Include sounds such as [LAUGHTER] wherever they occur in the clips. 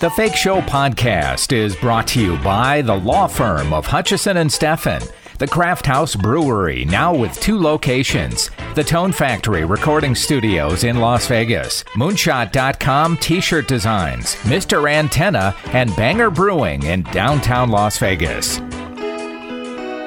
The Fake Show podcast is brought to you by the law firm of Hutchison and Steffen, the Craft House Brewery, now with two locations, the Tone Factory Recording Studios in Las Vegas, Moonshot.com T-shirt designs, Mr. Antenna, and Banger Brewing in downtown Las Vegas.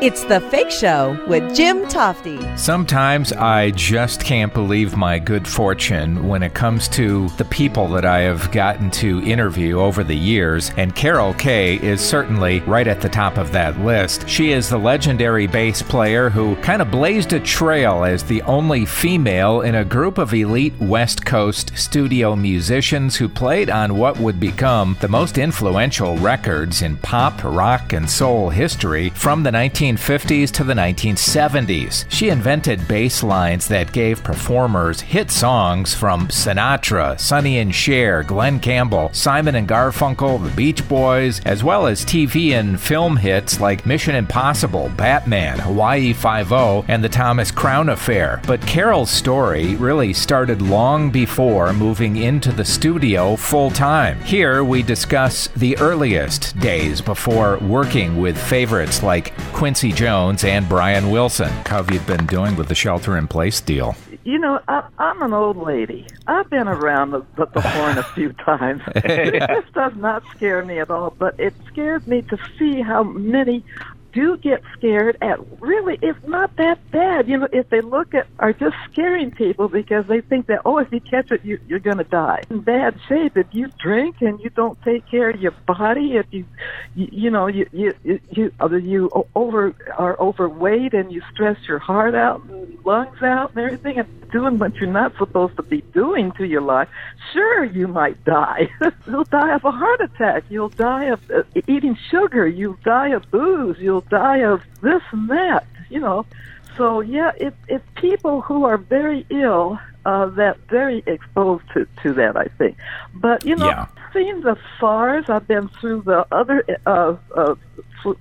It's The Fake Show with Jim Tofte. Sometimes I just can't believe my good fortune when it comes to the people that I have gotten to interview over the years, and Carol Kaye is certainly right at the top of that list. She is the legendary bass player who kind of blazed a trail as the only female in a group of elite West Coast studio musicians who played on what would become the most influential records in pop, rock, and soul history from the 19 1950s to the 1970s. She invented bass lines that gave performers hit songs from Sinatra, Sonny and Cher, Glen Campbell, Simon and Garfunkel, the Beach Boys, as well as TV and film hits like Mission Impossible, Batman, Hawaii Five-O, and the Thomas Crown Affair. But Carol's story really started long before moving into the studio full time. Here we discuss the earliest days before working with favorites like Quincy Quincy Jones and Brian Wilson. How have you been doing with the shelter in place deal? You know, I, I'm an old lady. I've been around the, the, the horn a few [LAUGHS] times. [LAUGHS] this does not scare me at all, but it scares me to see how many do get scared at really it's not that bad. You know, if they look at are just scaring people because they think that oh if you catch it you you're gonna die. In bad shape if you drink and you don't take care of your body, if you you, you know, you you you you, you over are overweight and you stress your heart out and lungs out and everything and doing what you're not supposed to be doing to your life, sure you might die. [LAUGHS] You'll die of a heart attack. You'll die of uh, eating sugar. You'll die of booze. You'll die of this and that, you know. So yeah, it, it's people who are very ill uh, that very exposed to, to that, I think. But you know, yeah. seeing the SARS, I've been through the other uh, uh,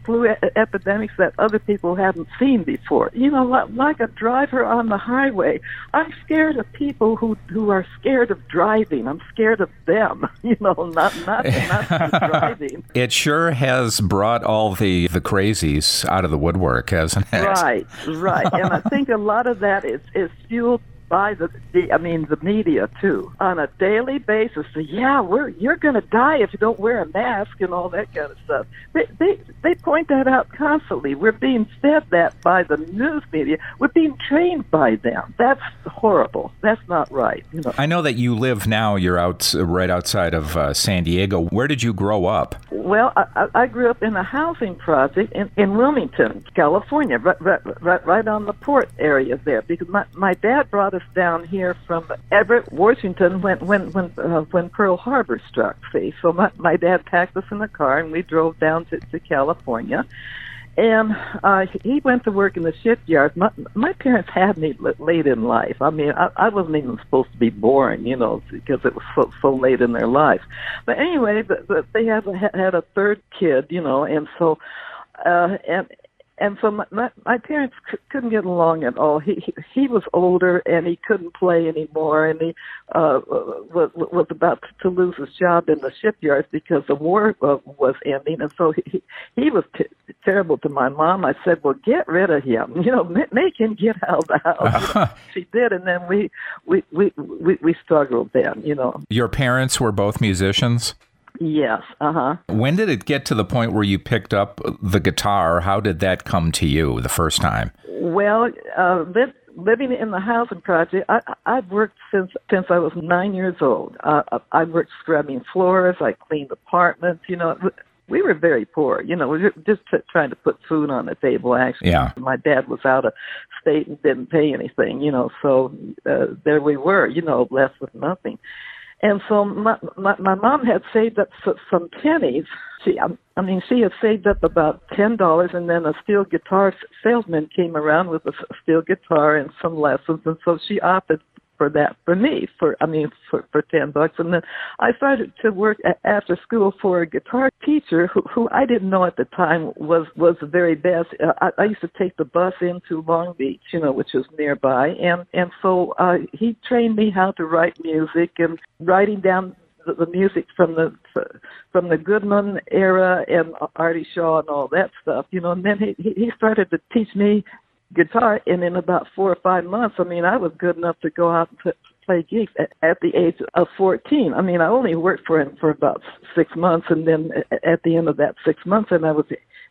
flu epidemics that other people haven't seen before. You know, like, like a driver on the highway. I'm scared of people who who are scared of driving. I'm scared of them. [LAUGHS] You know, not not not [LAUGHS] driving. It sure has brought all the the crazies out of the woodwork, hasn't it? Right, right. and I think a lot of that is is fueled by the, the I mean the media too on a daily basis. So, yeah, we're you're going to die if you don't wear a mask and all that kind of stuff. They they they point that out constantly. We're being fed that by the news media. We're being trained by them. That's horrible. That's not right. You know. I know that you live now. You're out right outside of uh, San Diego. Where did you grow up? Well, I, I grew up in a housing project in, in Wilmington, California, right, right, right, right on the port area there. Because my my dad brought us us down here from Everett, Washington, when when when uh, when Pearl Harbor struck. See, so my my dad packed us in the car and we drove down to, to California. And uh, he went to work in the shipyard. My, my parents had me late in life. I mean, I, I wasn't even supposed to be born, you know, because it was so, so late in their life. But anyway, but, but they had had a third kid, you know, and so uh, and and so my, my, my parents c- couldn't get along at all. He, he he was older and he couldn't play anymore, and he uh, was, was about to lose his job in the shipyards because the war uh, was ending, and so he he was t- terrible to my mom. I said, "Well, get rid of him. You know, make him get out of the house." You know, [LAUGHS] she did, and then we we we we, we struggled then. You know, your parents were both musicians. Yes. Uh huh. When did it get to the point where you picked up the guitar? How did that come to you the first time? Well, uh, li- living in the housing project, I, I've worked since since I was nine years old. Uh, I worked scrubbing floors. I cleaned apartments. You know, we were very poor. You know, we were just t- trying to put food on the table. Actually, yeah. my dad was out of state and didn't pay anything. You know, so uh, there we were. You know, left with nothing. And so my, my, my mom had saved up some pennies. She, I mean, she had saved up about ten dollars, and then a steel guitar salesman came around with a steel guitar and some lessons, and so she opted for that for me for I mean for for ten bucks and then I started to work a- after school for a guitar teacher who who I didn't know at the time was was the very best. Uh, I, I used to take the bus into Long Beach, you know, which was nearby, and and so uh, he trained me how to write music and writing down the, the music from the from the Goodman era and Artie Shaw and all that stuff, you know. And then he he started to teach me guitar, and in about four or five months, I mean, I was good enough to go out and play gigs at, at the age of 14. I mean, I only worked for him for about six months, and then at the end of that six months, and I was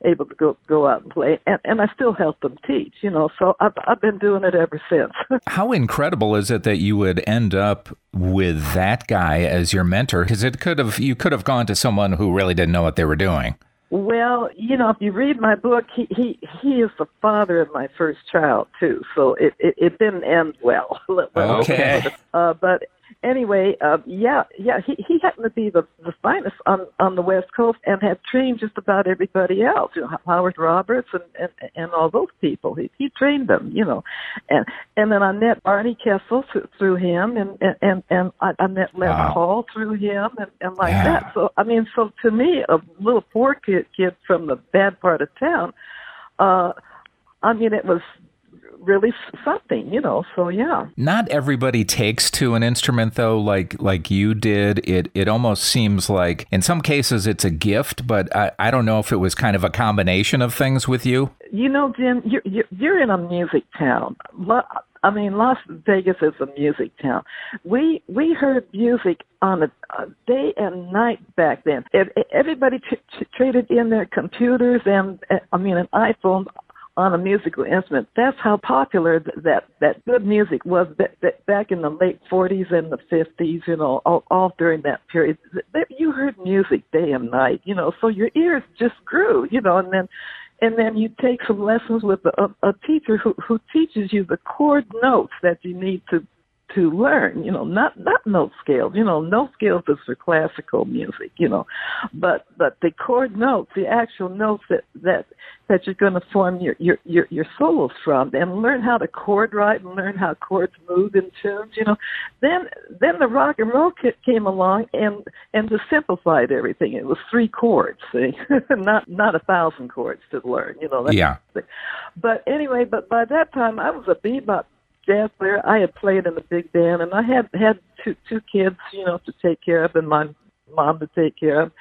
able to go go out and play, and and I still help them teach. You know, so I've I've been doing it ever since. [LAUGHS] How incredible is it that you would end up with that guy as your mentor? Because it could have you could have gone to someone who really didn't know what they were doing. Well, you know, if you read my book, he he he is the father of my first child too. So it it, it didn't end well. [LAUGHS] okay. Uh, but anyway, uh, yeah, yeah, he he happened to be the the finest on on the West Coast and had trained just about everybody else. You know, Howard Roberts and and and all those people. He he trained them. You know, and and then I met Barney Kessel through him, and and and, and I, I met Les wow. Paul through him, and and like yeah. that. So I mean, so to me, a little poor kid kid from the bad part of town. Uh, I mean, it was really something, you know. So yeah. Not everybody takes to an instrument though, like like you did. It it almost seems like in some cases it's a gift, but I, I don't know if it was kind of a combination of things with you. You know, Jim, you're you're, you're in a music town. I mean, Las Vegas is a music town. We we heard music on a, a day and night back then. Everybody traded in their computers and eh, I mean an iPhone on a musical instrument. That's how popular that that good music was that, that back in the late 40s and the 50s. You know, all, all during that period, you heard music day and night. You know, so your ears just grew. You know, and then and then you take some lessons with a, a teacher who who teaches you the chord notes that you need to to learn, you know, not not note scales. You know, note scales is for classical music, you know, but but the chord notes, the actual notes that that that you're going to form your your your, your solos from, and learn how to chord write and learn how chords move in tunes. You know, then then the rock and roll kit came along and and just simplified everything. It was three chords, see, [LAUGHS] not not a thousand chords to learn. You know, yeah. But anyway, but by that time I was a bebop jazz player. I had played in a big band, and I had had two two kids, you know, to take care of, and my mom to take care of.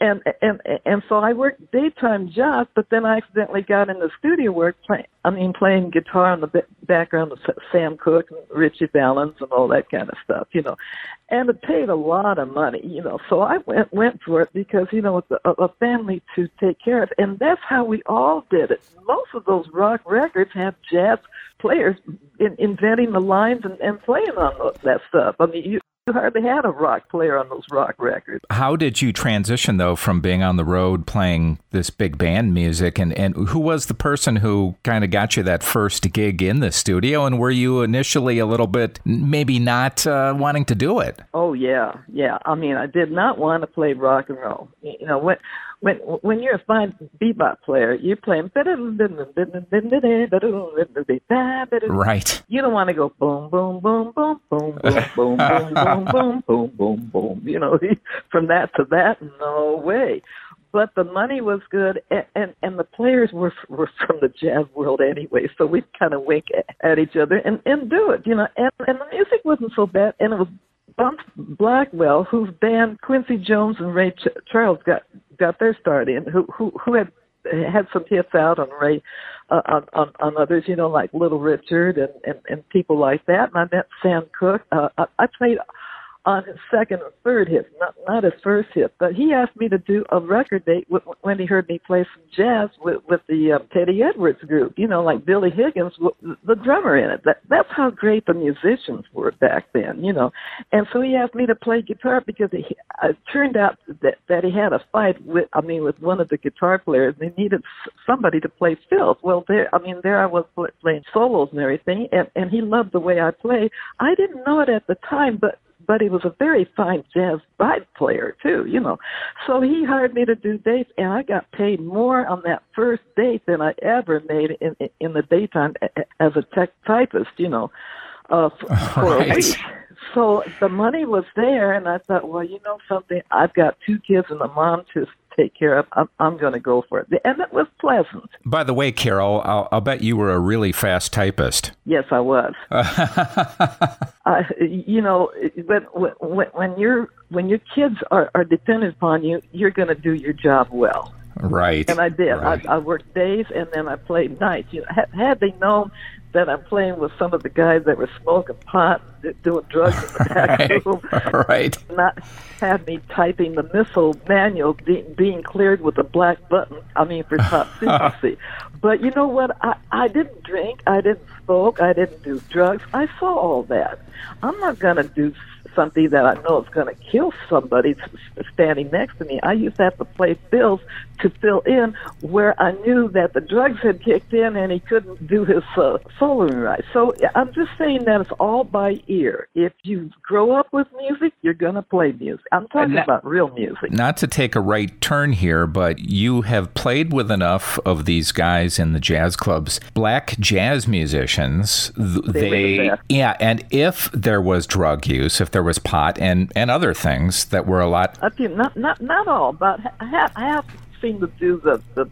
And and and so I worked daytime jobs, but then I accidentally got into studio work. Play, I mean, playing guitar in the background of Sam Cooke and Ritchie Valens and all that kind of stuff, you know. And it paid a lot of money, you know. So I went went for it because you know it's a, a family to take care of, and that's how we all did it. Most of those rock records have jazz players in, inventing the lines and, and playing on that stuff. I mean, you hardly had a rock player on those rock records. How did you transition though from being on the road playing this big band music and and who was the person who kind of got you that first gig in the studio and were you initially a little bit maybe not uh, wanting to do it? Oh yeah, yeah. I mean, I did not want to play rock and roll. You know, when when when you're a fine bebop player, you're playing right. You don't want to go boom boom boom boom boom boom boom boom boom boom boom boom boom. You know, from that to that, no way. But the money was good, and and, and the players were were from the jazz world anyway, so we'd kind of wink at each other and and do it, you know. And and the music wasn't so bad, and it was Bumps Blackwell, whose band Quincy Jones and Ray Ch- Charles got got their start in, who who who had had some hits out on Ray, uh, on, on on others, you know, like Little Richard and and, and people like that. And I met Sam Cooke. Uh, I, I played on his second or third hit, not not his first hit. But he asked me to do a record date with, when he heard me play some jazz with with the uh, Teddy Edwards group. You know, like Billy Higgins, the drummer in it. That that's how great the musicians were back then. You know, and so he asked me to play guitar because he, it turned out that that he had a fight with I mean with one of the guitar players. They needed somebody to play fills. Well, there I mean there I was playing solos and everything, and and he loved the way I played. I didn't know it at the time, but but he was a very fine jazz vibe player too, you know. So he hired me to do dates, and I got paid more on that first date than I ever made in in the daytime as a tech typist, you know, uh, [LAUGHS] for, for right. a week. So the money was there, and I thought, well, you know something, I've got two kids and a mom to take care of, I'm, I'm going to go for it. And it was pleasant. By the way, Carol, I'll, I'll bet you were a really fast typist. Yes, I was. [LAUGHS] uh, you know, when, when, when you're when your kids are, are dependent upon you, you're going to do your job well. Right. And I did. Right. I, I worked days and then I played nights. You know, had, had they known that I'm playing with some of the guys that were smoking pot, doing drugs in the back [LAUGHS] right. room, right. not have me typing the missile manual be, being cleared with a black button. I mean, for top [LAUGHS] secrecy. but you know what? I, I didn't drink. I didn't smoke. I didn't do drugs. I saw all that. I'm not going to do something that I know is going to kill somebody standing next to me. I used to have to play bills to fill in where I knew that the drugs had kicked in and he couldn't do his uh, soloing right. So I'm just saying that it's all by ear. If you grow up with music, you're going to play music. I'm talking not, about real music. Not to take a right turn here, but you have played with enough of these guys in the jazz clubs, black jazz musicians. They, they yeah, and if there was drug use, if there was pot and and other things that were a lot. I not not not all, but half half seem to do the the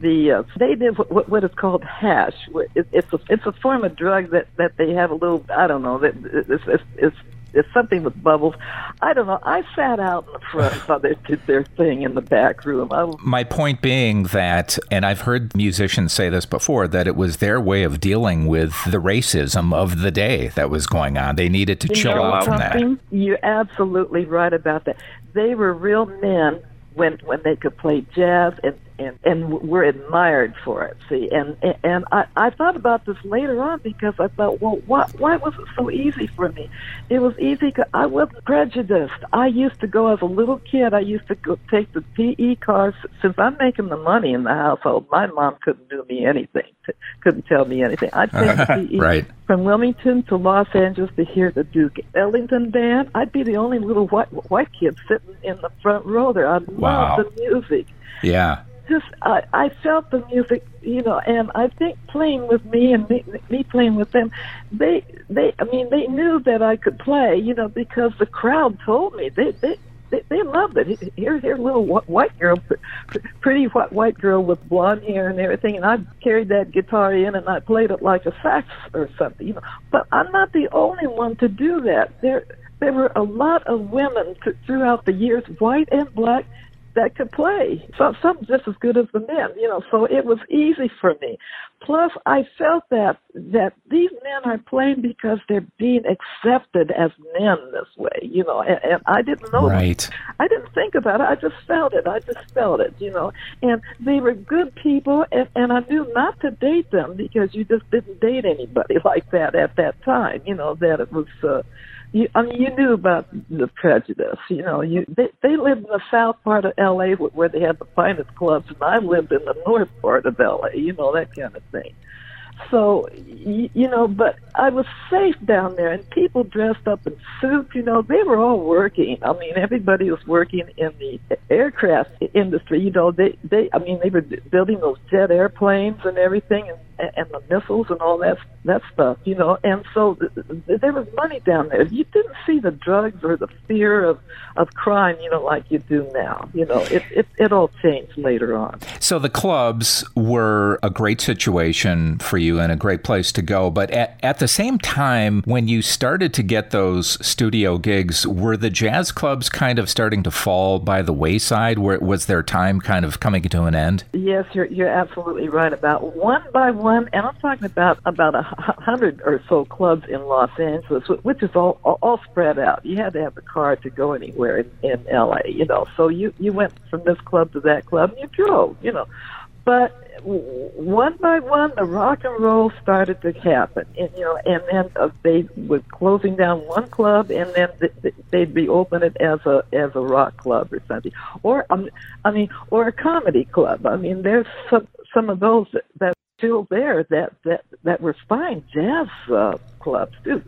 the uh, they did what, what is called hash. It, it's a it's a form of drug that that they have a little I don't know that it's it's, it's it's something with bubbles. I don't know. I sat out in the front while they did their thing in the back room. I, My point being that, and I've heard musicians say this before, that it was their way of dealing with the racism of the day that was going on. They needed to you chill out from that. You're absolutely right about that. They were real men when when they could play jazz and and and were admired for it. See, and and I I thought about this later on because I thought, well, why why was it so easy for me? It was easy because I wasn't prejudiced. I used to go as a little kid. I used to go take the PE cars. Since I'm making the money in the household, my mom couldn't do me anything. Couldn't tell me anything. I'd take [LAUGHS] the PE right. from Wilmington to Los Angeles to hear the Duke Ellington band. I'd be the only little white white kid sitting in the front row there. I loved Wow. the music Yeah. Just I, I felt the music, you know, and I think playing with me and me, me playing with them, they they I mean they knew that I could play, you know, because the crowd told me they they. They, they loved it. Here, here, little white girl, pretty white white girl with blonde hair and everything, and I carried that guitar in and I played it like a sax or something, you know. But I'm not the only one to do that. There, there were a lot of women th- throughout the years, white and black, that could play. So some just as good as the men, you know. So it was easy for me. Plus, I felt that that these men are playing because they're being accepted as men this way, you know. And, and I didn't know. Right. I didn't think about it. I just felt it. I just felt it, you know. And they were good people, and, and I knew not to date them because you just didn't date anybody [LAUGHS] like that at that time. You know that it was. uh you, I mean, you knew about the prejudice. You know, you they, they lived in the south part of L.A. where, they had the finest clubs, and I lived in the north part of L.A. You know that kind of thing. So, you, you know, but I was safe down there, and people dressed up in suits. You know, they were all working. I mean, everybody was working in the aircraft industry. You know, they they. I mean, they were building those jet airplanes and everything, and and the missiles and all that that stuff. You know, and so th- th- there was money down there. You didn't see the drugs or the fear of of crime. You know, like you do now. You know, it it it all changed later on. So the clubs were a great situation for you and a great place to go. But at, at the same time, when you started to get those studio gigs, were the jazz clubs kind of starting to fall by the wayside? Where was their time kind of coming to an end? Yes, you're you're absolutely right about one by one, and I'm talking about about a hundred or so clubs in Los Angeles, which is all all spread out. You had to have a car to go anywhere in, in L.A. You know, so you you went from this club to that club, and you drove. You know, but one by one, the rock and roll started to happen, and you know, and then uh, they were closing down one club, and then th- th- they'd be opening it as a as a rock club or something, or um, I mean, or a comedy club. I mean, there's some some of those that, that still there that that that were fine. Jazz uh, clubs. Big,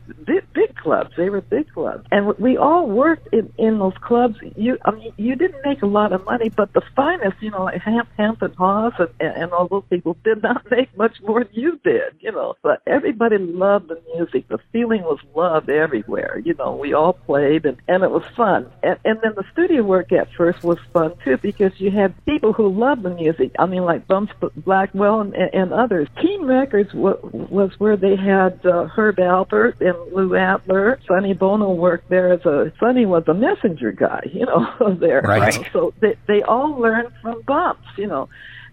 big clubs. They were big clubs, and we all worked in in those clubs. You, I mean, you didn't make a lot of money, but the finest, you know, like Hamp, Hampton Hawes and, and all those people did not [LAUGHS] make much more than you did. You know, but everybody loved the music. The feeling was love everywhere. You know, we all played, and and it was fun. And and then the studio work at first was fun too because you had people who loved the music. I mean, like Bumps Blackwell and, and others. Keen Records w- was where they had uh, Herb Alpert and Lou Adler. Sonny Bono worked there as a Sonny was a messenger guy, you know, [LAUGHS] there. Right. So they they all learned from Bumps, you know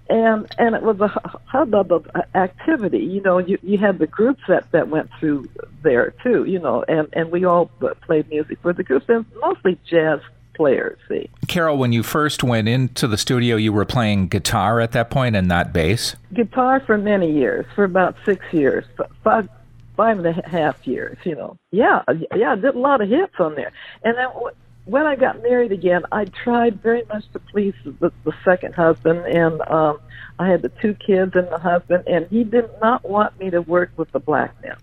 and and it was a hubbub of activity. You know, you you had the groups that that went through there too. You know, and and we all played music for the groups, and mostly jazz players. See, Carol, when you first went into the studio, you were playing guitar at that point and not bass. Guitar for many years, for about six years, five five and a half years. You know, yeah, yeah, I did a lot of hits on there, and then when I got married again, I tried very much to please the, the second husband, and um, I had the two kids and the husband, and he did not want me to work with the black men.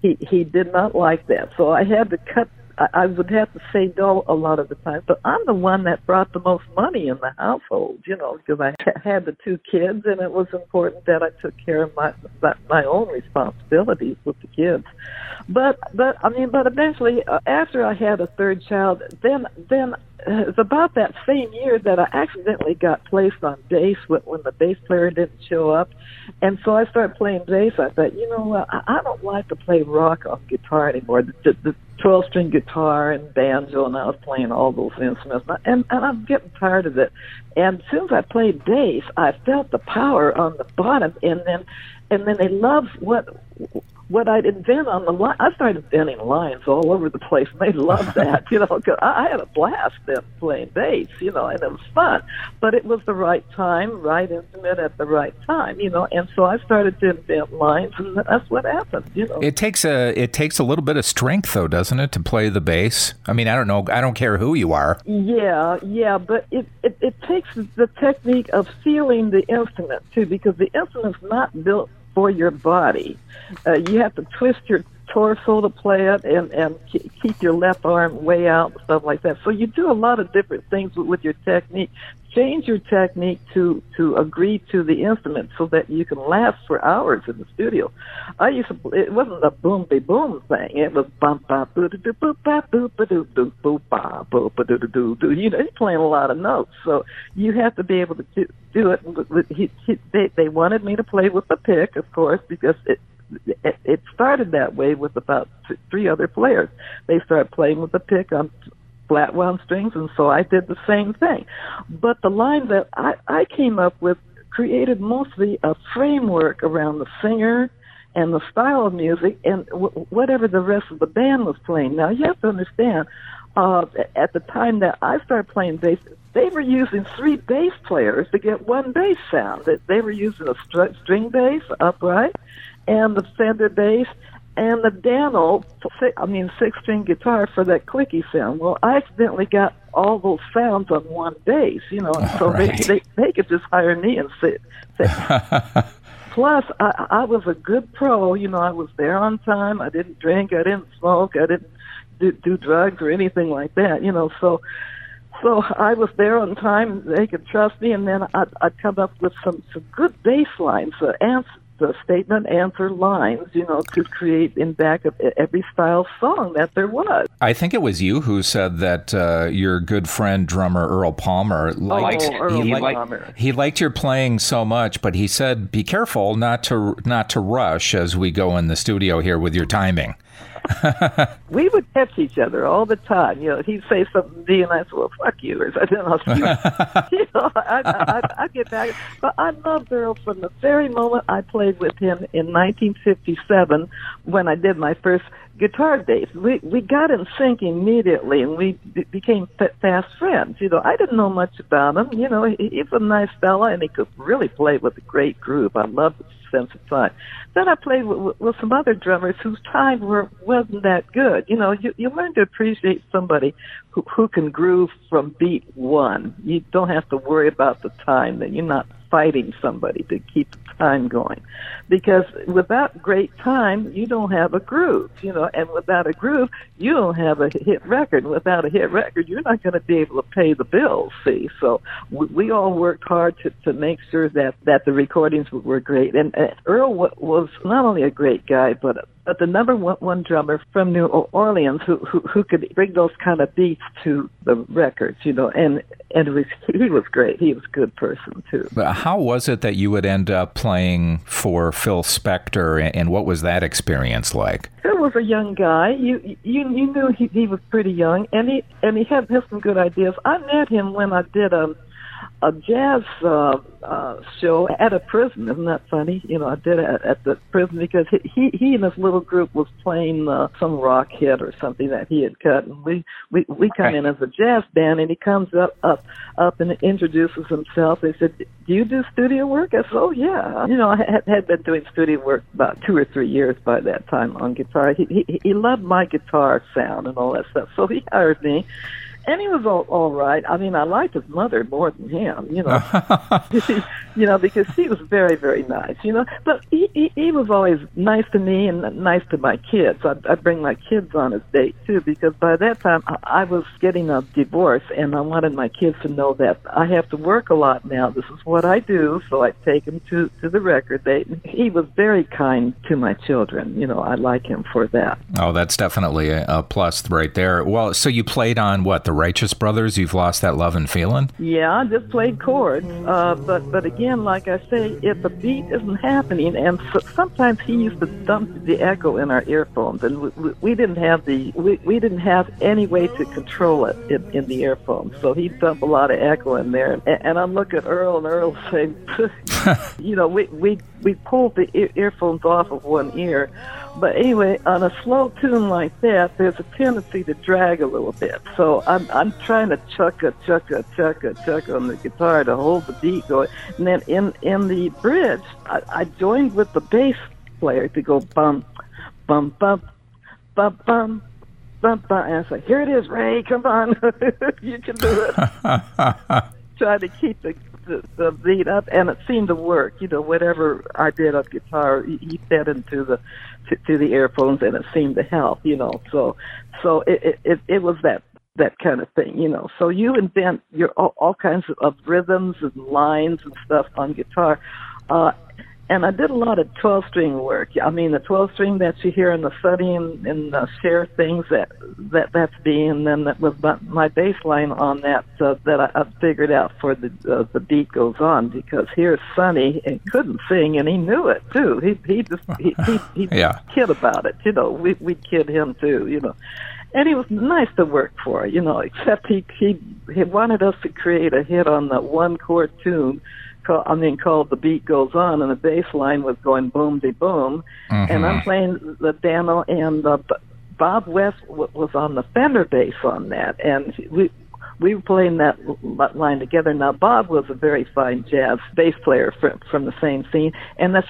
He he did not like that, so I had to cut I, would have to say no a lot of the time, but I'm the one that brought the most money in the household, you know, because I had the two kids, and it was important that I took care of my my own responsibilities with the kids. But but I mean, but eventually, uh, after I had a third child, then then uh, it's about that same year that I accidentally got placed on bass when, the bass player didn't show up, and so I started playing bass. I thought, you know what, I, don't like to play rock on guitar anymore. The, the, the 12 string guitar and banjo, and I was playing all those instruments. And, and I'm getting tired of it. And as soon as I played bass, I felt the power on the bottom, and then and then they loved what what I'd invent on the line. I started inventing lines all over the place, [LAUGHS] and they loved that. You know, cause I, I had a blast then playing bass. You know, and it was fun. But it was the right time, right instrument at the right time. You know, and so I started to invent lines, and that's what happened. You know, it takes a it takes a little bit of strength, though, doesn't it, to play the bass? I mean, I don't know. I don't care who you are. Yeah, yeah, but it it, it takes the technique of feeling the instrument too, because the instrument's not built for your body. Uh, you have to twist your torso to play it and and keep your left arm way out and stuff like that. So you do a lot of different things with, with your technique. Change your technique to to agree to the instrument so that you can last for hours in the studio. I used to it wasn't a boom be boom thing. It was bum ba boo doo doo boop ba boo ba doo doo boo ba boo ba doo doo doo doo. You know, you're playing a lot of notes, so you have to be able to do, do it. He, he, they they wanted me to play with the pick, of course, because it it started that way with about three other players. They started playing with the pick on flat wound strings, and so I did the same thing. But the line that I, I came up with created mostly a framework around the singer and the style of music and w- whatever the rest of the band was playing. Now you have to understand, uh, at the time that I started playing bass, they were using three bass players to get one bass sound. They were using a str- string bass upright, and the Fender bass and the Dano, I mean, six string guitar for that clicky sound. Well, I accidentally got all those sounds on one bass, you know, and so right. they, they, they could just hire me and sit. sit. [LAUGHS] Plus, I, I was a good pro, you know, I was there on time. I didn't drink, I didn't smoke, I didn't do, do drugs or anything like that, you know, so. So I was there on time. They could trust me, and then I'd, I'd come up with some some good bass lines, uh, answers the statement answer lines, you know, to create in back of every style song that there was. I think it was you who said that uh, your good friend drummer Earl Palmer liked oh, Earl he, Palmer. he liked your playing so much, but he said be careful not to not to rush as we go in the studio here with your timing. [LAUGHS] we would catch each other all the time. You know, he'd say something to me, and I said, "Well, fuck you," or something. I don't know. you know, I, I, I get back. But I loved Earl from the very moment I played with him in 1957 when I did my first guitar days. We we got in sync immediately, and we b- became f- fast friends. You know, I didn't know much about him. You know, he, he's a nice fella, and he could really play with a great group. I loved sense of fun. Then I played with, with some other drummers whose time were wasn't that good. You know, you you learn to appreciate somebody who who can groove from beat one. You don't have to worry about the time that you're not fighting somebody to keep the time going. Because without great time, you don't have a groove, you know, and without a groove, you don't have a hit record. Without a hit record, you're not going to be able to pay the bills, see. So we, we all worked hard to, to make sure that, that the recordings were great. And, and Earl was not only a great guy, but but the number one, one drummer from New Orleans who, who who could bring those kind of beats to the records, you know, and and it was, [LAUGHS] he was great. He was a good person too. But how was it that you would end up playing for Phil Spector, and what was that experience like? Phil was a young guy. You you you knew he he was pretty young, and he and he had, had some good ideas. I met him when I did a a jazz uh, uh, show at a prison. Isn't that funny? You know, I did it at, at the prison because he, he he and his little group was playing uh, some rock hit or something that he had cut, and we we we come in as a jazz band, and he comes up up up and introduces himself. They said, "Do you do studio work?" I said, "Oh yeah." You know, I had, had been doing studio work about two or three years by that time on guitar. He he, he loved my guitar sound and all that stuff, so he hired me and he was all all right. I mean, I liked his mother more than him, you know, [LAUGHS] you know, because she was very very nice, you know. But he he, he was always nice to me and nice to my kids. I'd, I'd bring my kids on his date too, because by that time I, I was getting a divorce, and I wanted my kids to know that I have to work a lot now. This is what I do, so I take him to to the record date. He was very kind to my children. You know, I like him for that. Oh, that's definitely a, a plus right there. Well, so you played on what the the Righteous Brothers, you've lost that love and feeling? Yeah, I just played chords. Uh, but but again, like I say, if the beat isn't happening, and so, sometimes he used to dump the echo in our earphones, and we, we didn't have the we, we didn't have any way to control it in, in the earphones. So he'd dump a lot of echo in there, and, and I'm looking at Earl, and Earl [LAUGHS] saying, [LAUGHS] you know, we we we pulled the earphones off of one ear but anyway, on a slow tune like that, there's a tendency to drag a little bit. So I'm I'm trying to chuck a chuck a chuck a chuck on the guitar to hold the beat going. And then in in the bridge, I, I joined with the bass player to go bum bum bum bum bum bum bum. And I said, "Here it is, Ray. Come on, [LAUGHS] you can do it." [LAUGHS] Try to keep the the, the beat up, and it seemed to work. You know, whatever I did on guitar, he fed into the to, to the earphones, and it seemed to help. You know, so so it it it was that that kind of thing, you know. So you invent your all, all kinds of, of rhythms and lines and stuff on guitar, uh, and I did a lot of 12 string work. I mean, the 12 string that you hear in the Sonny and, and the Cher things that that that's and then that was my, my bass line on that uh, that I, I figured out for the uh, the beat goes on because here's Sonny and couldn't sing and he knew it too. He he just he he, he [LAUGHS] yeah. kid about it, you know. We we kid him too, you know. And he was nice to work for, you know. Except he he he wanted us to create a hit on the one chord tune call, I mean, called "The Beat Goes On," and the bass line was going boom de boom, mm-hmm. and I'm playing the Dano, and uh, Bob West w- was on the Fender bass on that, and we we were playing that line together. Now Bob was a very fine jazz bass player from from the same scene, and that's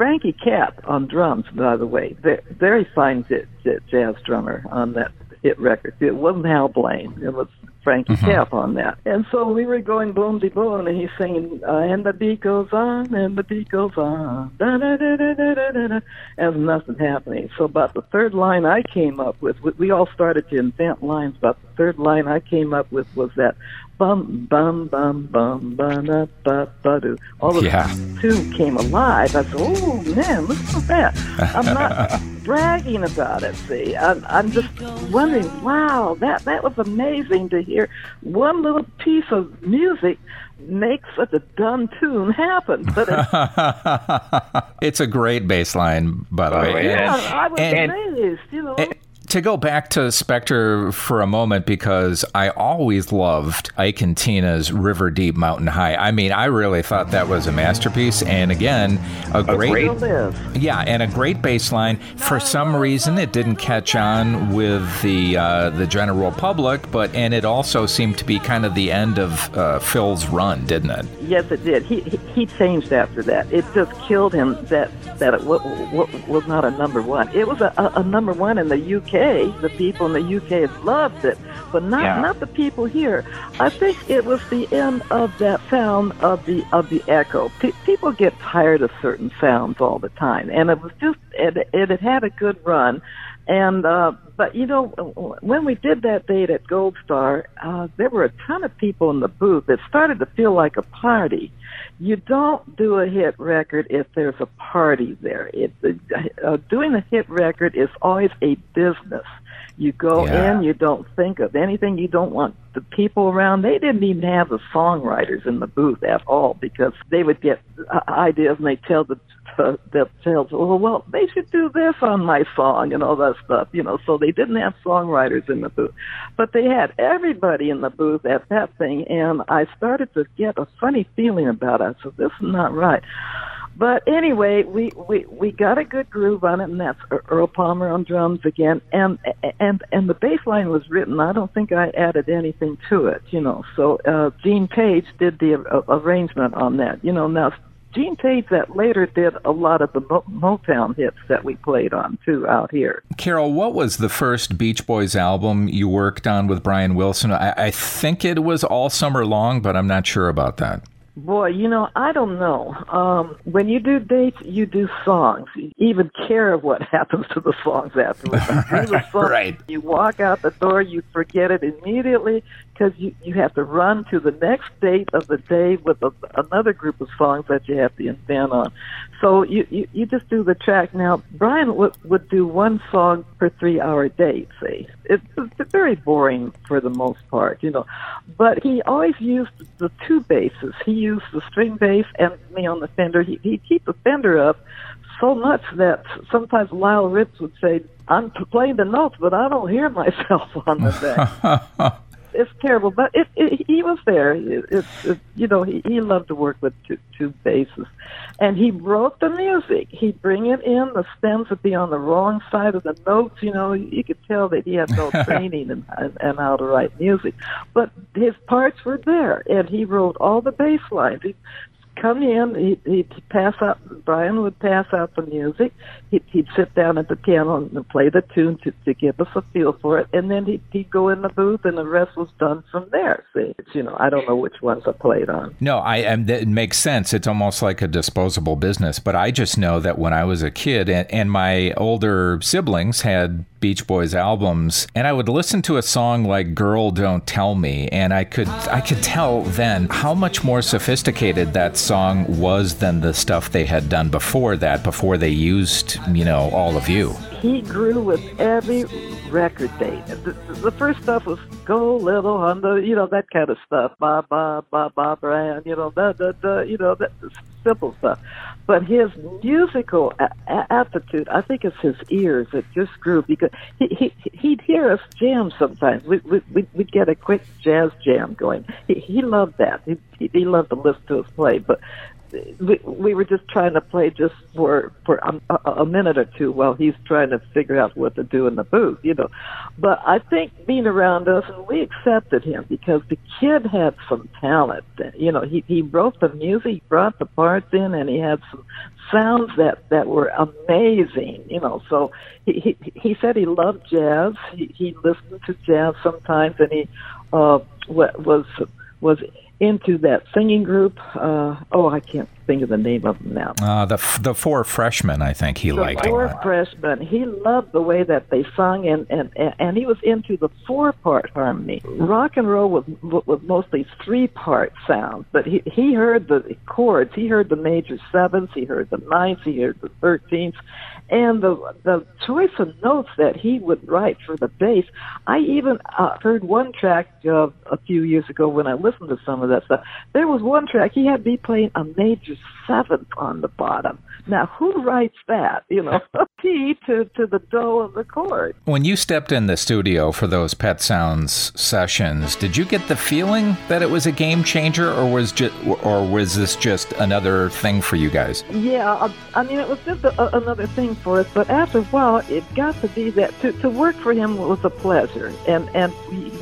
Frankie Capp on drums, by the way, very, very fine j- j- jazz drummer on that hit record. It wasn't Hal Blaine. It was Frankie mm-hmm. Capp on that. And so we were going boom de boom, and he's singing, uh, and the beat goes on, and the beat goes on, da da da da da da da, da and nothing happening. So about the third line I came up with, we all started to invent lines. About the third line I came up with was that bum bum bum bum ba ba ba do. All of yeah. two came alive. I said, "Oh man, look at that!" I'm not [LAUGHS] bragging about it. See, I'm, I'm just wondering. Wow, that that was amazing to hear. One little piece of music make such a dumb tune happen. But it's, [LAUGHS] it's a great bass line, by the oh, way. Yeah, I was and, amazed. You know. And, to go back to Spector for a moment, because I always loved Ike and Tina's River Deep Mountain High. I mean, I really thought that was a masterpiece. And again, a, a great, great yeah, and a great bass line. For some reason, it didn't catch on with the uh, the general public, but and it also seemed to be kind of the end of uh, Phil's run, didn't it? Yes, it did. He, he, he changed after that. It just killed him that that it w- w- was not a number one. It was a, a, a number one in the UK UK. The people in the UK loved it, but not Yeah. not the people here. I think it was the end of that sound of the of the echo. P- people get tired of certain sounds all the time, and it was just it, it had had a good run. And uh, but you know when we did that date at Gold Star, uh, there were a ton of people in the booth. It started to feel like a party. You don't do a hit record if there's a party there. It, uh, doing a hit record is always a business. You go Yeah. in, you don't think of anything, you don't want the people around. They didn't even have the songwriters in the booth at all because they would get uh, ideas and they tell the uh, themselves, oh well, they should do this on my song and all that stuff, you know. So they didn't have songwriters in the booth, but they had everybody in the booth at that thing, and I started to get a funny feeling about it. So this is not right. But anyway, we, we, we got a good groove on it, and that's Earl Palmer on drums again, and and and the bass line was written. I don't think I added anything to it, you know. So uh, Gene Page did the uh, arrangement on that, you know. Now Gene Page that later did a lot of the Mo- Motown hits that we played on too out here. Carol, what was the first Beach Boys album you worked on with Brian Wilson? I, I think it was All Summer Long, but I'm not sure about that. Boy, you know, I don't know. Um, when you do dates, you do songs. You even care what [LAUGHS] happens to the songs afterwards. You do the [LAUGHS] song, Right. You walk out the door, you forget it immediately because you you have to run to the next date of the day with a, another group of songs that you have to invent on. So you you, you just do the track. Now, Brian would would do one song per three hour. See, it's, it's very boring for the most part, you know. But he always used the two basses. He used the string bass and me on the Fender. He, he'd keep the Fender up so much that sometimes Lyle Ritz would say, I'm playing the notes, but I don't hear myself [LAUGHS] on the deck. [LAUGHS] it's terrible, but it, it, he was there. It, it, it, you know, he, he loved to work with two, two basses, and he wrote the music. He'd bring it in. The stems would be on the wrong side of the notes. You know, you could tell that he had no [LAUGHS] training in, in, in how to write music, but his parts were there, and he wrote all the bass lines. He, come in, he'd, he'd pass out, Brian would pass out the music. He'd, he'd sit down at the piano and play the tune to, to give us a feel for it. And then he'd, he'd go in the booth and the rest was done from there. See, it's, you know, I don't know which ones I played on. No, I am. It makes sense. It's almost like a disposable business. But I just know that when I was a kid, and, and my older siblings had Beach Boys albums, and I would listen to a song like "Girl Don't Tell Me," and I could I could tell then how much more sophisticated that song was than the stuff they had done before that, before they used you know all of you. He grew with every record date. The, the first stuff was "Go Little Honda," you know that kind of stuff. Ba ba ba ba Brian, you know that that that you know that simple stuff. But his musical a- aptitude, I think it's his ears that just grew because he, he he'd hear us jam sometimes. We we we'd, we'd get a quick jazz jam going. He he loved that. He, he loved to listen to us play, but we, we were just trying to play just for for a, a, minute or two while he's trying to figure out what to do in the booth, you know. But I think being around us, and we accepted him because the kid had some talent. You know, he he wrote the music, he brought the parts in, and he had some sounds that that were amazing. You know, so he he, he said he loved jazz. He he listened to jazz sometimes, and he uh wa- was was into that singing group. Uh, oh, I can't think of the name of them now. Uh, the f- the four freshmen, I think he The liked The four freshmen. He loved the way that they sung, and and and he was into the four part harmony. Rock and roll was was mostly three part sound, but he he heard the chords. He heard the major sevenths. He heard the ninths. He heard the thirteenths, and the the choice of notes that he would write for the bass. I even uh, heard one track uh, a few years ago when I listened to some of that stuff. There was one track he had me playing a major seventh on the bottom. Now, who writes that? You know, a [LAUGHS] [LAUGHS] key to to the do of the chord. When you stepped in the studio for those Pet Sounds sessions, did you get the feeling that it was a game changer, or was just, or was this just another thing for you guys? Yeah, I, I mean, it was just a, another thing for us. But after a while, it got to be that to, to work for him was a pleasure, and and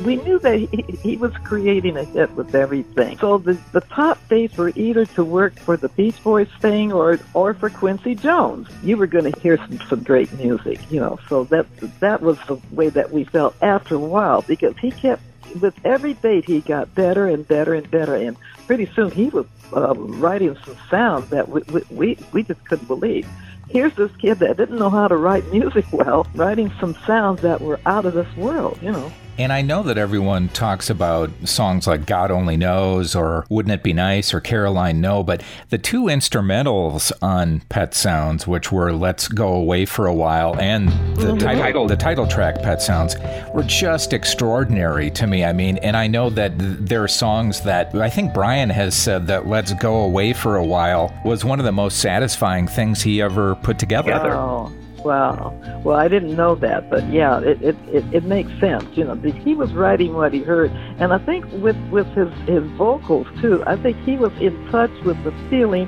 we, knew that he, he was creating a hit with everything. So the the top dates were either to work for the Beach Boys thing or or for Quincy Jones, you were going to hear some some great music, you know. So that that was the way that we felt after a while because he kept with every date he got better and better and better, and pretty soon he was uh, writing some sounds that we, we we just couldn't believe. Here's this kid that didn't know how to write music well, writing some sounds that were out of this world, you know. And I know that everyone talks about songs like God Only Knows or Wouldn't It Be Nice or Caroline No, but the two instrumentals on Pet Sounds, which were Let's Go Away for a While and the, mm-hmm. title, the title track Pet Sounds, were just extraordinary to me. I mean, and I know that there are songs that I think Brian has said that Let's Go Away for a While was one of the most satisfying things he ever put together. Oh. Wow. Well, I didn't know that, but yeah, it, it, it, it makes sense. You know, he was writing what he heard, and I think with with his his vocals too. I think he was in touch with the feeling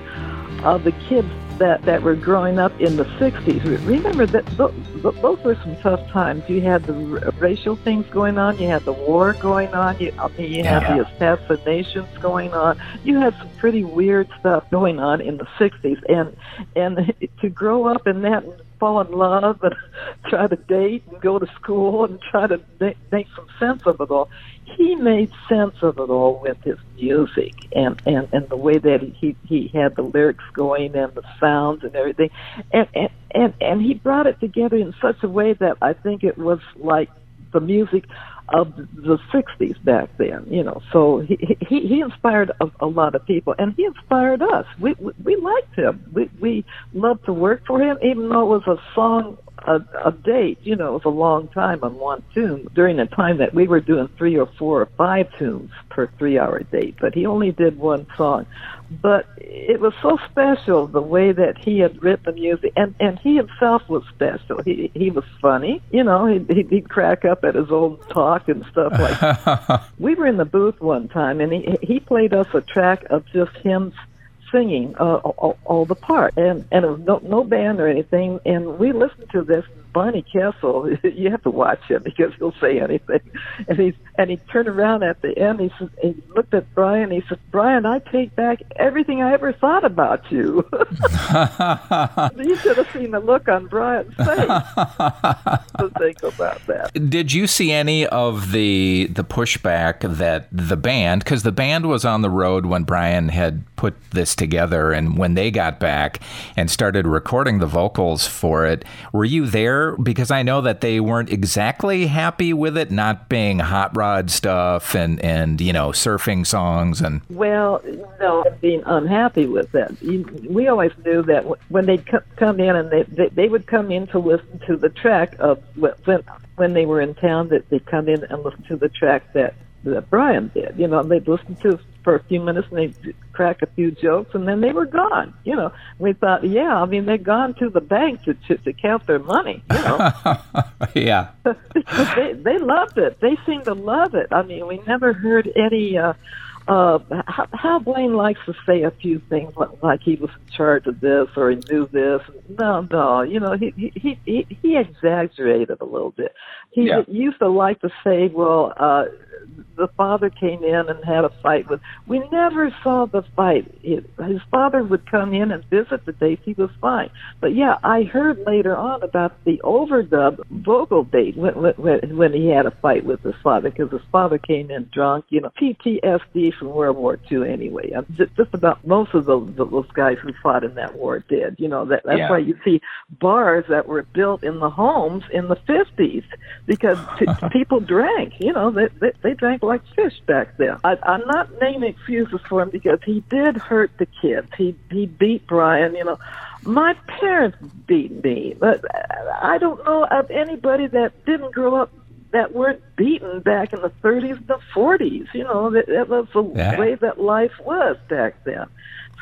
of the kids that that were growing up in the '60s. Remember that those those were some tough times. You had the racial things going on. You had the war going on. You, I mean, you had the assassinations going on. You had some pretty weird stuff going on in the '60s, and and [LAUGHS] to grow up in that fall in love and [LAUGHS] try to date and go to school and try to make, some sense of it all. He made sense of it all with his music and and and the way that he he had the lyrics going and the sounds and everything, and and and, and he brought it together in such a way that I think it was like the music of the 60s back then, you know. So he he, he inspired a, a lot of people, and he inspired us. We we, we liked him. We we loved to work for him, even though it was a song a, a date. You know, it was a long time on one tune during the time that we were doing three or four or five tunes per three-hour date. But he only did one song. But it was so special the way that he had written the music, and and he himself was special. He he was funny. You know, he'd, he'd crack up at his own talk and stuff like. That. [LAUGHS] we were in the booth one time, and he he played us a track of just him singing uh, all, all the part, and and was no no band or anything. And we listened to this. Barney Kessel, [LAUGHS] you have to watch him because he'll say anything. And he's and he turned around at the end. He he looked at Brian. He said, "Brian, I take back everything I ever thought about you." [LAUGHS] you should have seen the look on Brian's face [LAUGHS] to think about that. Did you see any of the the pushback that the band, because the band was on the road when Brian had put this together, and when they got back and started recording the vocals for it, were you there? Because I know that they weren't exactly happy with it not being hot rod stuff and and you know surfing songs and. Well, no, being unhappy with that. We always knew that when they'd come in and they they, they would come in to listen to the track of when when they were in town that they'd come in and listen to the track that that Brian did. You know, they'd listen to for a few minutes and they'd crack a few jokes and then they were gone. You know, we thought, yeah, I mean, they'd gone to the bank to to, to count their money. You know, [LAUGHS] yeah, [LAUGHS] they they loved it. They seemed to love it. I mean, we never heard any. uh uh, how, Hal Blaine likes to say a few things like, like he was in charge of this or he knew this. No, no, you know, he he he, he exaggerated a little bit. He yeah. used to like to say, well, uh, the father came in and had a fight with. We never saw the fight. His father would come in and visit the dates. He was fine. But yeah, I heard later on about the overdub vocal date when when, when he had a fight with his father because his father came in drunk. You know, PTSD from World War II. Anyway, just, just about most of those those guys who fought in that war did. You know that that's yeah. why you see bars that were built in the homes in the 50s because t- [LAUGHS] people drank. You know, they they, they drank like fish back then. I, I'm not naming excuses for him because he did hurt the kids. He he beat Brian. You know, my parents beat me, but I don't know of anybody that didn't grow up that weren't beaten back in the 30s and the 40s. You know, that, that was the yeah. way that life was back then.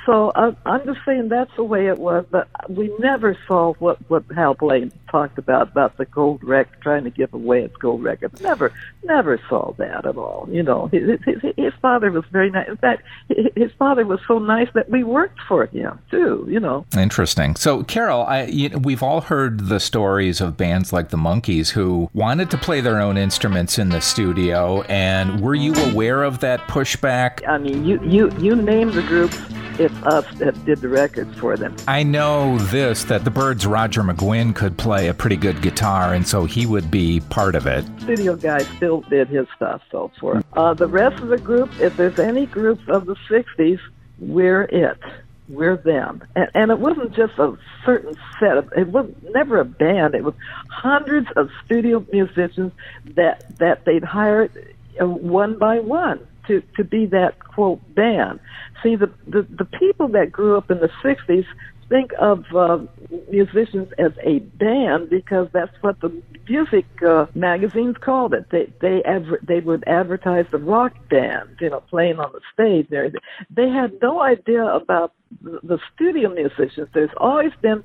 So I, I'm just saying that's the way it was, but we never saw what what Hal Blaine talked about about the gold record trying to give away its gold record. Never, never saw that at all. You know, his, his, his father was very nice. In fact, his father was so nice that we worked for him too. You know. Interesting. So, Carol, I, you know, we've all heard the stories of bands like the Monkees who wanted to play their own instruments in the studio, and were you aware of that pushback? I mean, you you you name the groups it's us that did the records for them. I know this that the Byrds' Roger McGuinn could play a pretty good guitar, and so he would be part of it. Studio guy still did his stuff, so forth. Uh, the rest of the group, if there's any groups of the '60s, we're it. We're them, and, and it wasn't just a certain set of. It was never a band. It was hundreds of studio musicians that that they'd hired uh, one by one to to be that quote band. See, the the, the people that grew up in the '60s think of uh, musicians as a band because that's what the music uh, magazines called it. They they adver- they would advertise the rock band, you know, playing on the stage. They had no idea about the, the studio musicians. There's always been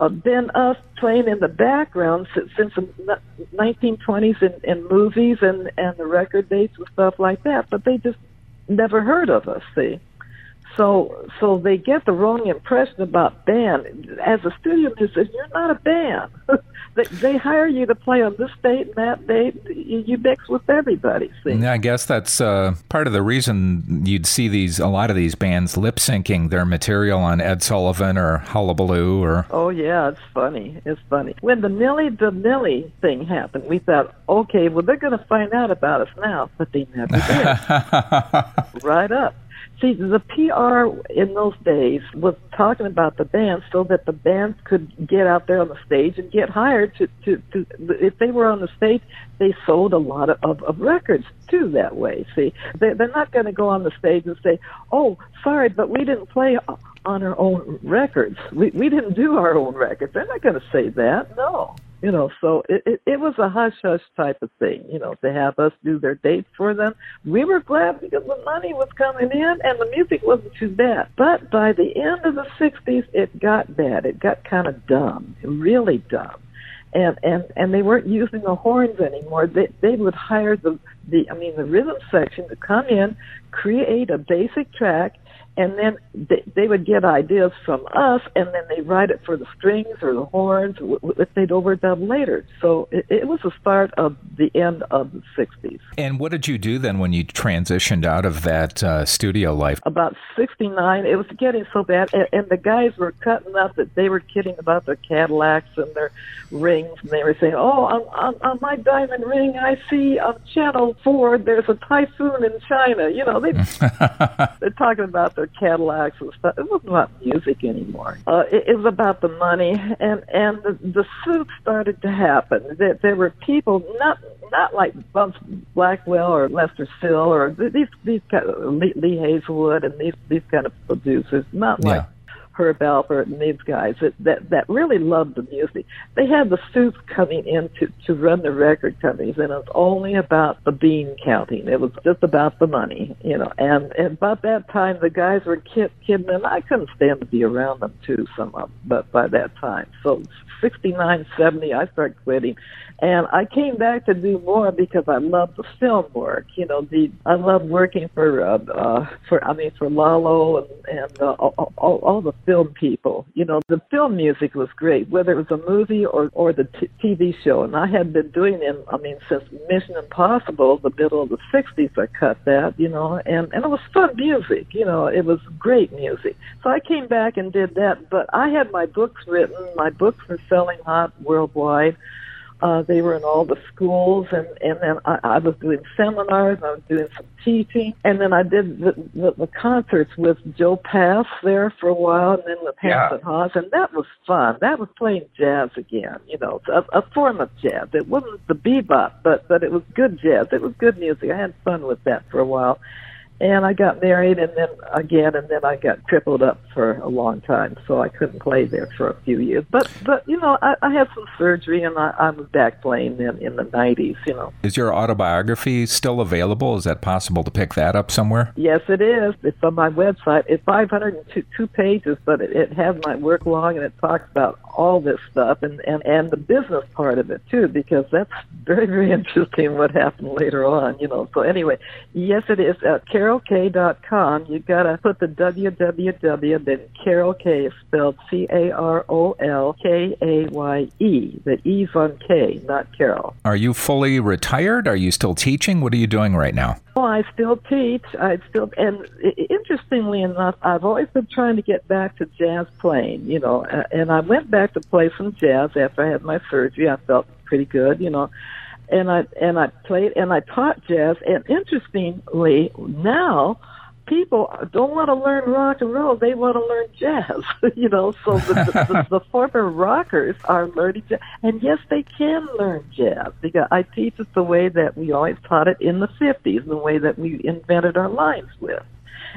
uh, been us playing in the background since, since the 1920s in, in movies and and the record dates and stuff like that. But they just never heard of us. See. So, so they get the wrong impression about band. As a studio musician, you're not a band. [LAUGHS] they, they hire you to play on this date and that date. You, you mix with everybody. See? Yeah, I guess that's uh, part of the reason you'd see these a lot of these bands lip syncing their material on Ed Sullivan or Hullabaloo or. Oh yeah, it's funny. It's funny. When the Milli Vanilli thing happened, we thought, okay, well they're going to find out about us now, but they never did. [LAUGHS] right up. See, the PR in those days was talking about the band so that the bands could get out there on the stage and get hired to, to, to if they were on the stage, they sold a lot of, of, of records too that way. See, they, they're not going to go on the stage and say, oh, sorry, but we didn't play on our own records. We, we didn't do our own records. They're not going to say that. No you know so it, it it was a hush hush type of thing you know to have us do their dates for them. We were glad because the money was coming in and the music wasn't too bad. But by the end of the sixties it got bad. It got kind of dumb really dumb. And and and they weren't using the horns anymore. They they would hire the the i mean the rhythm section to come in create a basic track and then they, they would get ideas from us, and then they write it for the strings or the horns, which they'd overdub later. So it, it was the start of the end of the 60s. And what did you do then when you transitioned out of that uh, studio life? About 69, it was getting so bad, and, and the guys were cutting up that they were kidding about their Cadillacs and their rings, and they were saying, "Oh, on, on, on my diamond ring, I see on Channel Four, there's a typhoon in China." You know, they [LAUGHS] they're talking about Cadillacs and stuff. It wasn't about music anymore. Uh, it, it was about the money, and and the, the suits started to happen. That there were people not not like Bumps Blackwell or Lester Sill or these these kind of Lee, Lee Hazlewood and these these kind of producers. Not like. Herb Alpert and these guys that, that that really loved the music. They had the suits coming in to to run the record companies, and it was only about the bean counting. It was just about the money, you know. And and about that time, the guys were kid, kidding, and I couldn't stand to be around them too. Some of them, but by that time, so 69, 70, I started quitting, and I came back to do more because I love the film work. You know, the I love working for uh, uh for I mean for Lalo and and uh, all, all, all the film people. You know, the film music was great, whether it was a movie or or the t- TV show. And I had been doing it. I mean, since Mission Impossible, the middle of the '60s, I cut that. You know, and and it was fun music. You know, it was great music. So I came back and did that. But I had my books written. My books were selling hot worldwide. Uh, they were in all the schools, and and then I, I was doing seminars. I was doing some teaching, and then I did the, the, the concerts with Joe Pass there for a while, and then with Hampton yeah. Hawes, and that was fun. That was playing jazz again, you know, a, a form of jazz. It wasn't the bebop, but but it was good jazz. It was good music. I had fun with that for a while, and I got married and then again and then I got crippled up for a long time so I couldn't play there for a few years. But but you know I, I had some surgery and I, I was back playing in in the 90s you know. Is your autobiography still available? Is that possible to pick that up somewhere? Yes it is. It's on my website. It's 502 pages but it, it has my work log and it talks about all this stuff and and and the business part of it too because that's very very [LAUGHS] interesting what happened later on you know. So anyway yes it is. Uh, Carol carolkaye.com, you got to put the www, then Carol Kaye is spelled C A R O L K A Y E. The E's on K, not Carol. Are you fully retired? Are you still teaching? What are you doing right now? Oh, I still teach. I still, and interestingly enough, I've always been trying to get back to jazz playing, you know, and I went back to play some jazz after I had my surgery. I felt pretty good, you know and I and I played and I taught jazz. And interestingly, now people don't want to learn rock and roll; they want to learn jazz. [LAUGHS] you know, so the, the, the, [LAUGHS] the former rockers are learning jazz, and yes, they can learn jazz because I teach it the way that we always taught it in the '50s, the way that we invented our lines with,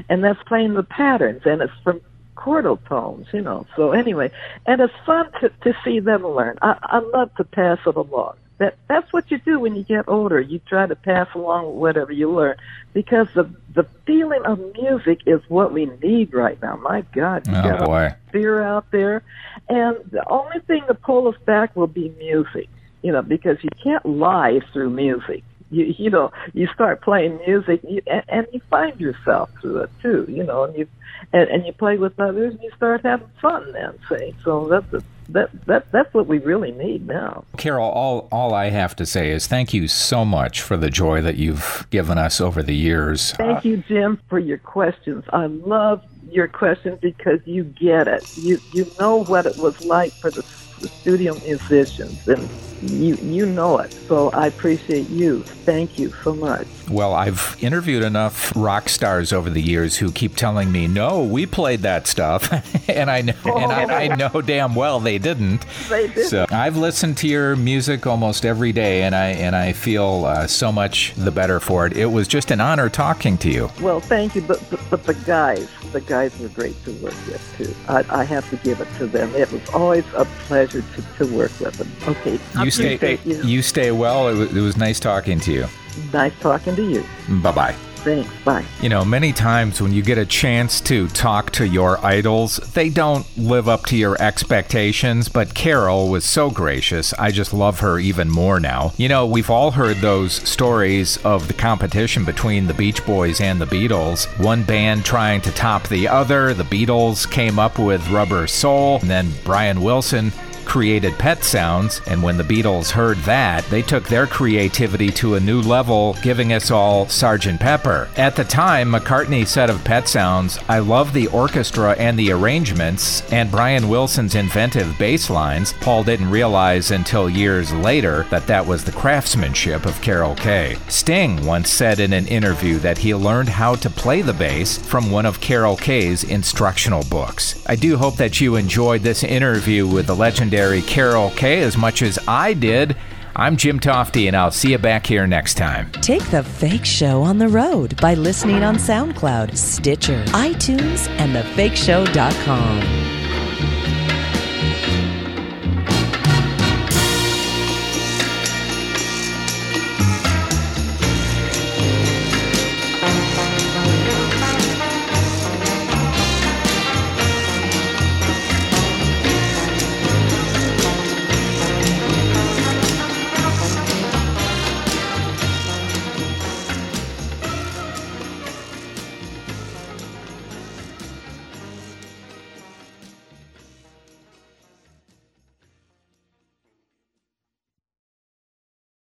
and that's playing the patterns, and it's from chordal tones, you know. So anyway, and it's fun to, to see them learn. I, I love to pass it along that that's what you do when you get older. You try to pass along whatever you learn because the the feeling of music is what we need right now. My God, you oh got boy, fear out there, and the only thing to pull us back will be music. You know, because you can't lie through music. You you know, you start playing music, you, and, and you find yourself through it too. You know, and you and, and you play with others, and you start having fun. Then, see, so that's that that that's what we really need now. Carol, all all I have to say is thank you so much for the joy that you've given us over the years. Thank uh, you, Jim, for your questions. I love your questions because you get it. You you know what it was like for the, the studio musicians and you you know it. So I appreciate you. Thank you so much. Well, I've interviewed enough rock stars over the years who keep telling me, "No, we played that stuff," [LAUGHS] and I know, oh. and I, I, know damn well they didn't. They didn't. So I've listened to your music almost every day, and I and I feel uh, so much the better for it. It was just an honor talking to you. Well, thank you, but but, but the guys, the guys were great to work with too. I, I have to give it to them. It was always a pleasure to, to work with them. Okay, you stay you. you stay well. It was, it was nice talking to you. Nice talking to you. Bye bye. Thanks. Bye. You know, many times when you get a chance to talk to your idols, they don't live up to your expectations, but Carol was so gracious. I just love her even more now. You know, we've all heard those stories of the competition between the Beach Boys and the Beatles. One band trying to top the other. The Beatles came up with Rubber Soul, and then Brian Wilson created Pet Sounds, and when the Beatles heard that, they took their creativity to a new level, giving us all Sgt. Pepper. At the time, McCartney said of Pet Sounds, I love the orchestra and the arrangements, and Brian Wilson's inventive bass lines. Paul didn't realize until years later that that was the craftsmanship of Carol Kaye. Sting once said in an interview that he learned how to play the bass from one of Carol Kaye's instructional books. I do hope that you enjoyed this interview with the legendary legendary Carol Kaye as much as I did. I'm Jim Tofte, and I'll see you back here next time. Take the fake show on the road by listening on SoundCloud, Stitcher, iTunes, and thefakeshow.com.